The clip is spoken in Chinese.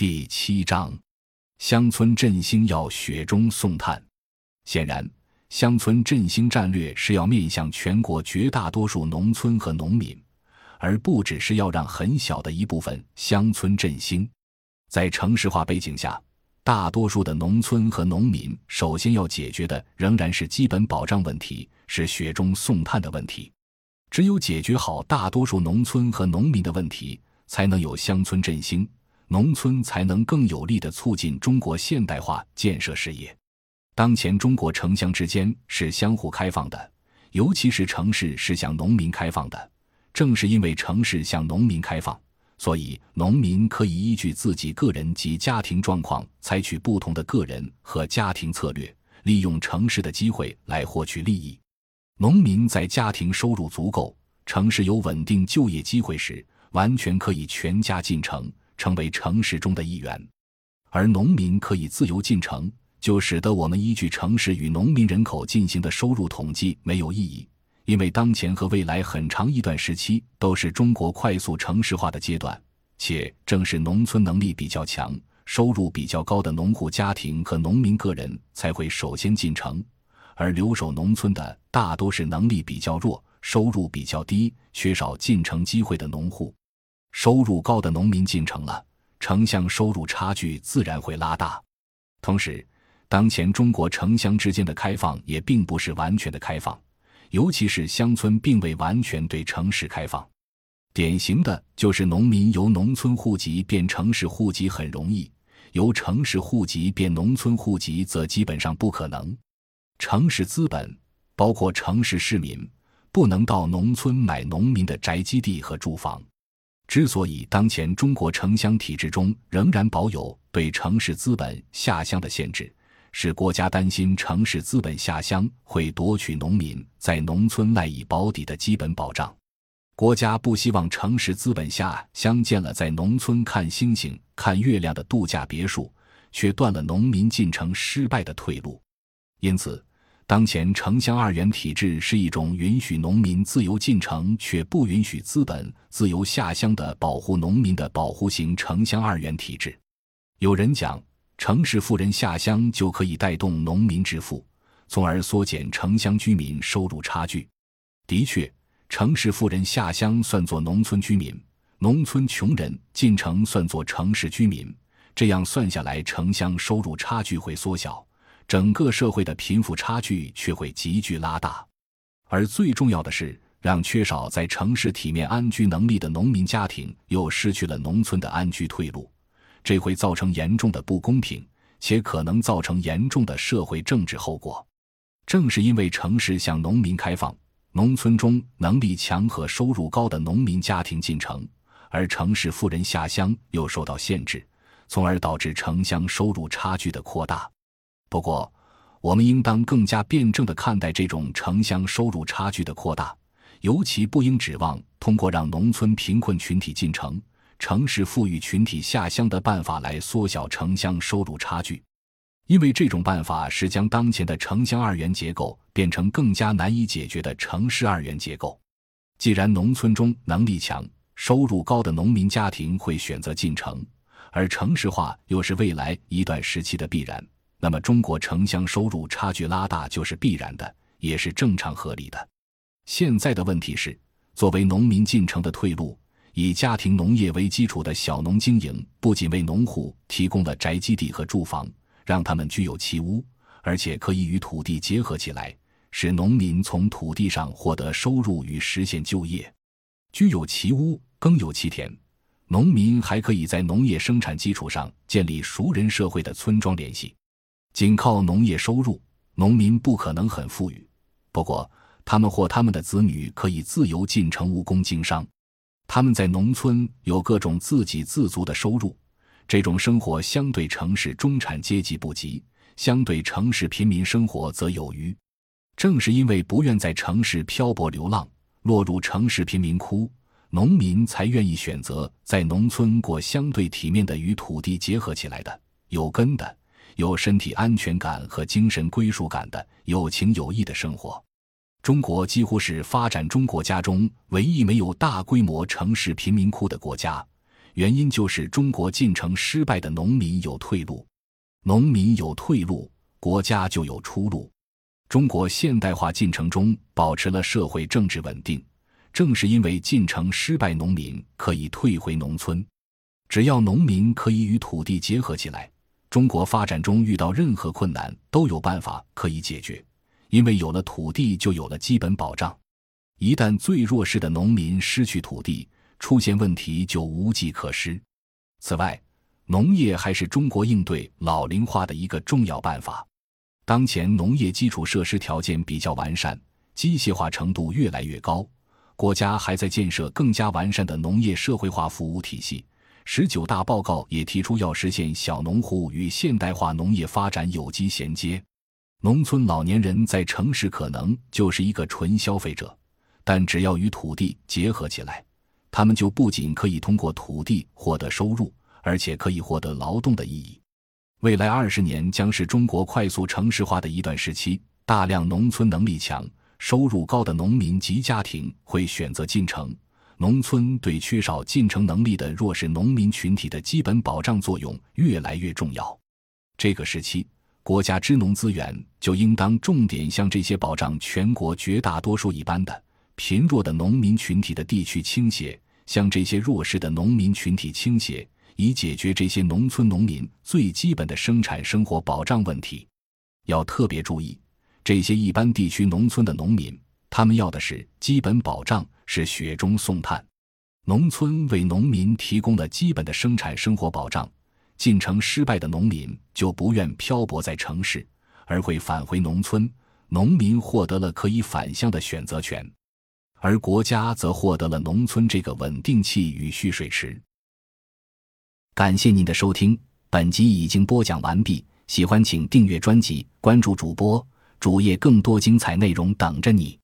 第七章，乡村振兴要雪中送炭。显然，乡村振兴战略是要面向全国绝大多数农村和农民，而不只是要让很小的一部分乡村振兴。在城市化背景下，大多数的农村和农民首先要解决的仍然是基本保障问题，是雪中送炭的问题。只有解决好大多数农村和农民的问题，才能有乡村振兴。农村才能更有力地促进中国现代化建设事业。当前中国城乡之间是相互开放的，尤其是城市是向农民开放的。正是因为城市向农民开放，所以农民可以依据自己个人及家庭状况，采取不同的个人和家庭策略，利用城市的机会来获取利益。农民在家庭收入足够、城市有稳定就业机会时，完全可以全家进城。成为城市中的一员，而农民可以自由进城，就使得我们依据城市与农民人口进行的收入统计没有意义。因为当前和未来很长一段时期都是中国快速城市化的阶段，且正是农村能力比较强、收入比较高的农户家庭和农民个人才会首先进城，而留守农村的大多是能力比较弱、收入比较低、缺少进城机会的农户。收入高的农民进城了，城乡收入差距自然会拉大。同时，当前中国城乡之间的开放也并不是完全的开放，尤其是乡村并未完全对城市开放。典型的就是农民由农村户籍变城市户籍很容易，由城市户籍变农村户籍则基本上不可能。城市资本，包括城市市民，不能到农村买农民的宅基地和住房。之所以当前中国城乡体制中仍然保有对城市资本下乡的限制，是国家担心城市资本下乡会夺取农民在农村赖以保底的基本保障。国家不希望城市资本下乡建了在农村看星星、看月亮的度假别墅，却断了农民进城失败的退路。因此。当前城乡二元体制是一种允许农民自由进城，却不允许资本自由下乡的保护农民的保护型城乡二元体制。有人讲，城市富人下乡就可以带动农民致富，从而缩减城乡居民收入差距。的确，城市富人下乡算作农村居民，农村穷人进城算作城市居民，这样算下来，城乡收入差距会缩小。整个社会的贫富差距却会急剧拉大，而最重要的是，让缺少在城市体面安居能力的农民家庭又失去了农村的安居退路，这会造成严重的不公平，且可能造成严重的社会政治后果。正是因为城市向农民开放，农村中能力强和收入高的农民家庭进城，而城市富人下乡又受到限制，从而导致城乡收入差距的扩大。不过，我们应当更加辩证地看待这种城乡收入差距的扩大，尤其不应指望通过让农村贫困群体进城、城市富裕群体下乡的办法来缩小城乡收入差距，因为这种办法是将当前的城乡二元结构变成更加难以解决的城市二元结构。既然农村中能力强、收入高的农民家庭会选择进城，而城市化又是未来一段时期的必然。那么，中国城乡收入差距拉大就是必然的，也是正常合理的。现在的问题是，作为农民进城的退路，以家庭农业为基础的小农经营，不仅为农户提供了宅基地和住房，让他们居有其屋，而且可以与土地结合起来，使农民从土地上获得收入与实现就业。居有其屋，耕有其田，农民还可以在农业生产基础上建立熟人社会的村庄联系。仅靠农业收入，农民不可能很富裕。不过，他们或他们的子女可以自由进城务工经商。他们在农村有各种自给自足的收入，这种生活相对城市中产阶级不及，相对城市平民生活则有余。正是因为不愿在城市漂泊流浪，落入城市贫民窟，农民才愿意选择在农村过相对体面的与土地结合起来的有根的。有身体安全感和精神归属感的有情有义的生活。中国几乎是发展中国家中唯一没有大规模城市贫民窟的国家，原因就是中国进城失败的农民有退路，农民有退路，国家就有出路。中国现代化进程中保持了社会政治稳定，正是因为进城失败，农民可以退回农村。只要农民可以与土地结合起来，中国发展中遇到任何困难都有办法可以解决。因为有了土地，就有了基本保障。一旦最弱势的农民失去土地，出现问题就无计可施。此外，农业还是中国应对老龄化的一个重要办法。当前农业基础设施条件比较完善，机械化程度越来越高，国家还在建设更加完善的农业社会化服务体系。十九大报告也提出要实现小农户与现代化农业发展有机衔接。农村老年人在城市可能就是一个纯消费者，但只要与土地结合起来。他们就不仅可以通过土地获得收入，而且可以获得劳动的意义。未来二十年将是中国快速城市化的一段时期，大量农村能力强、收入高的农民及家庭会选择进城。农村对缺少进城能力的弱势农民群体的基本保障作用越来越重要。这个时期，国家支农资源就应当重点向这些保障全国绝大多数一般的。贫弱的农民群体的地区倾斜，向这些弱势的农民群体倾斜，以解决这些农村农民最基本的生产生活保障问题。要特别注意，这些一般地区农村的农民，他们要的是基本保障，是雪中送炭。农村为农民提供了基本的生产生活保障，进城失败的农民就不愿漂泊在城市，而会返回农村。农民获得了可以返乡的选择权。而国家则获得了农村这个稳定器与蓄水池。感谢您的收听，本集已经播讲完毕。喜欢请订阅专辑，关注主播主页，更多精彩内容等着你。